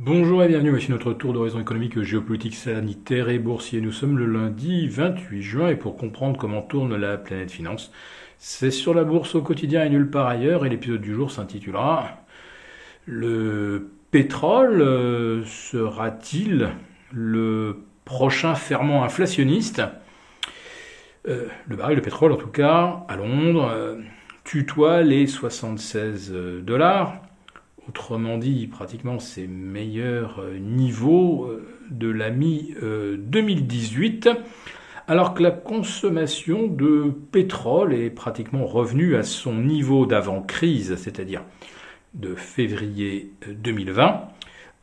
Bonjour et bienvenue, voici notre tour d'horizon économique, géopolitique, sanitaire et boursier. Nous sommes le lundi 28 juin et pour comprendre comment tourne la planète finance, c'est sur la bourse au quotidien et nulle part ailleurs. Et l'épisode du jour s'intitulera Le pétrole euh, sera-t-il le prochain ferment inflationniste? Euh, Le baril de pétrole en tout cas à Londres euh, tutoie les 76 dollars Autrement dit, pratiquement ses meilleurs euh, niveaux euh, de la mi-2018, alors que la consommation de pétrole est pratiquement revenue à son niveau d'avant-crise, c'est-à-dire de février 2020, euh,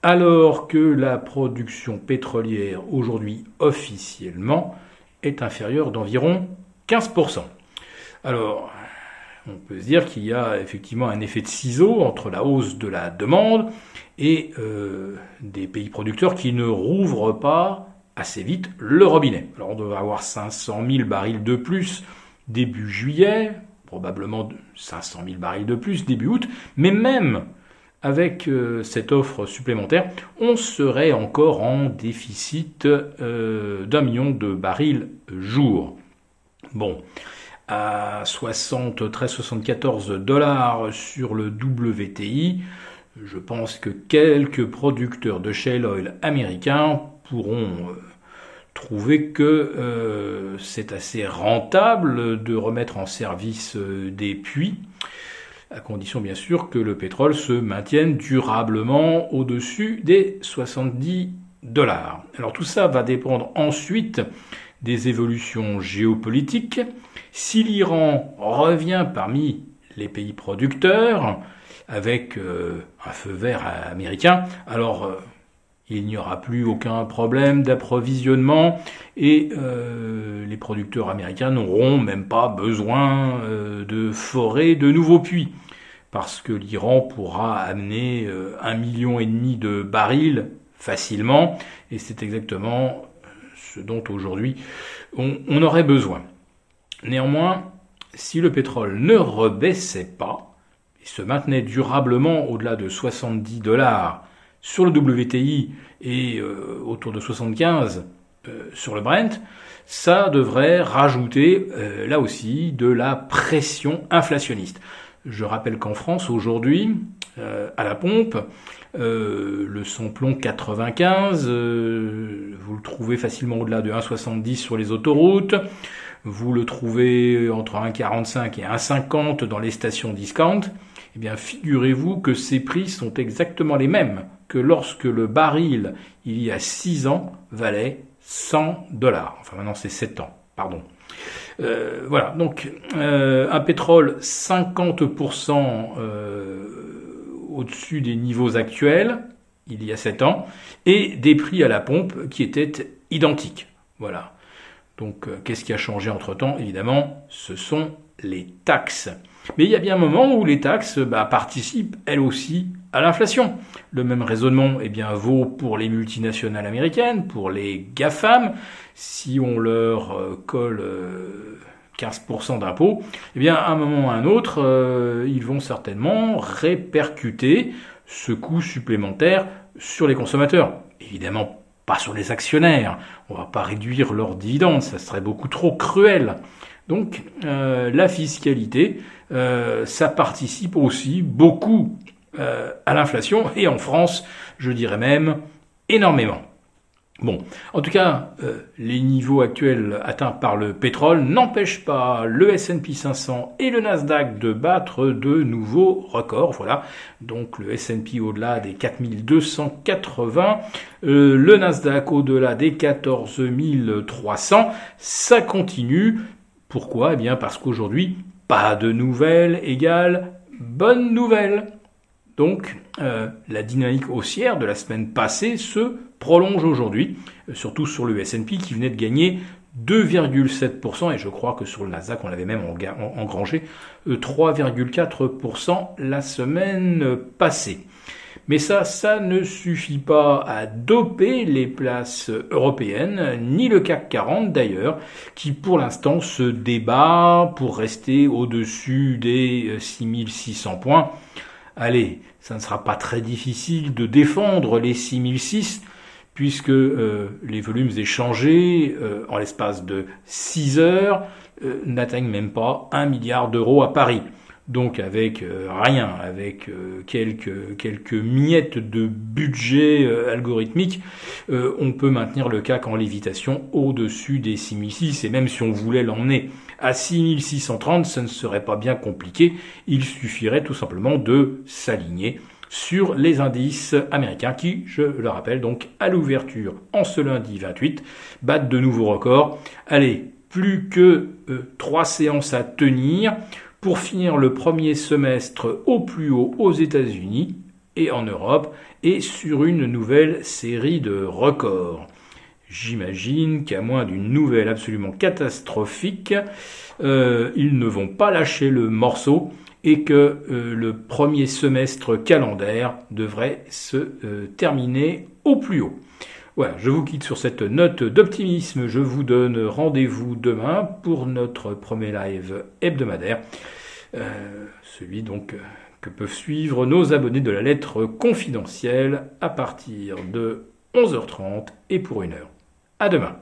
alors que la production pétrolière aujourd'hui officiellement est inférieure d'environ 15%. Alors, on peut se dire qu'il y a effectivement un effet de ciseau entre la hausse de la demande et euh, des pays producteurs qui ne rouvrent pas assez vite le robinet. Alors on devrait avoir 500 000 barils de plus début juillet, probablement 500 000 barils de plus début août, mais même avec euh, cette offre supplémentaire, on serait encore en déficit euh, d'un million de barils jour. Bon, à 73-74 dollars sur le WTI, je pense que quelques producteurs de shale oil américains pourront euh, trouver que euh, c'est assez rentable de remettre en service euh, des puits, à condition bien sûr que le pétrole se maintienne durablement au-dessus des 70 dollars. Alors tout ça va dépendre ensuite des évolutions géopolitiques. Si l'Iran revient parmi les pays producteurs, avec euh, un feu vert américain, alors euh, il n'y aura plus aucun problème d'approvisionnement et euh, les producteurs américains n'auront même pas besoin de forer de nouveaux puits parce que l'Iran pourra amener un million et demi de barils facilement et c'est exactement dont aujourd'hui on, aurait besoin. Néanmoins, si le pétrole ne rebaissait pas, et se maintenait durablement au-delà de 70 dollars sur le WTI et euh, autour de 75 euh, sur le Brent, ça devrait rajouter euh, là aussi de la pression inflationniste. Je rappelle qu'en France aujourd'hui, à la pompe, euh, le samplon 95, euh, vous le trouvez facilement au-delà de 1,70 sur les autoroutes. Vous le trouvez entre 1,45 et 1,50 dans les stations discount. Eh bien, figurez-vous que ces prix sont exactement les mêmes que lorsque le baril, il y a 6 ans, valait 100 dollars. Enfin, maintenant, c'est 7 ans, pardon. Euh, voilà, donc un pétrole 50% au-dessus des niveaux actuels, il y a 7 ans, et des prix à la pompe qui étaient identiques. Voilà. Donc euh, qu'est-ce qui a changé entre-temps? Évidemment, ce sont les taxes. Mais il y a bien un moment où les taxes bah, participent elles aussi à l'inflation. Le même raisonnement eh bien, vaut pour les multinationales américaines, pour les GAFAM. Si on leur euh, colle euh, 15% d'impôts, eh bien, à un moment ou à un autre, euh, ils vont certainement répercuter ce coût supplémentaire sur les consommateurs. Évidemment, pas sur les actionnaires. On va pas réduire leurs dividendes, ça serait beaucoup trop cruel. Donc, euh, la fiscalité, euh, ça participe aussi beaucoup à l'inflation, et en France, je dirais même énormément. Bon, en tout cas, euh, les niveaux actuels atteints par le pétrole n'empêchent pas le S&P 500 et le Nasdaq de battre de nouveaux records. Voilà, donc le S&P au-delà des 4280, euh, le Nasdaq au-delà des 14300. Ça continue. Pourquoi? Eh bien parce qu'aujourd'hui, pas de nouvelles égale bonne nouvelle. Donc euh, la dynamique haussière de la semaine passée se prolonge aujourd'hui, euh, surtout sur le S&P qui venait de gagner 2,7% et je crois que sur le Nasdaq on avait même engrangé 3,4% euh, la semaine passée. Mais ça, ça ne suffit pas à doper les places européennes, ni le CAC 40 d'ailleurs, qui pour l'instant se débat pour rester au-dessus des 6600 points allez, ça ne sera pas très difficile de défendre les 6006 puisque euh, les volumes échangés euh, en l'espace de 6 heures euh, n'atteignent même pas 1 milliard d'euros à Paris. Donc avec rien, avec quelques, quelques miettes de budget algorithmique, on peut maintenir le CAC en lévitation au-dessus des 6006 et même si on voulait l'emmener à 6630, ce ne serait pas bien compliqué, il suffirait tout simplement de s'aligner sur les indices américains qui, je le rappelle, donc à l'ouverture en ce lundi 28, battent de nouveaux records. Allez, plus que euh, trois séances à tenir pour finir le premier semestre au plus haut aux États-Unis et en Europe et sur une nouvelle série de records. J'imagine qu'à moins d'une nouvelle absolument catastrophique, euh, ils ne vont pas lâcher le morceau et que euh, le premier semestre calendaire devrait se euh, terminer au plus haut. Voilà, je vous quitte sur cette note d'optimisme. Je vous donne rendez-vous demain pour notre premier live hebdomadaire. Euh, celui donc que peuvent suivre nos abonnés de la lettre confidentielle à partir de 11h30 et pour une heure. À demain.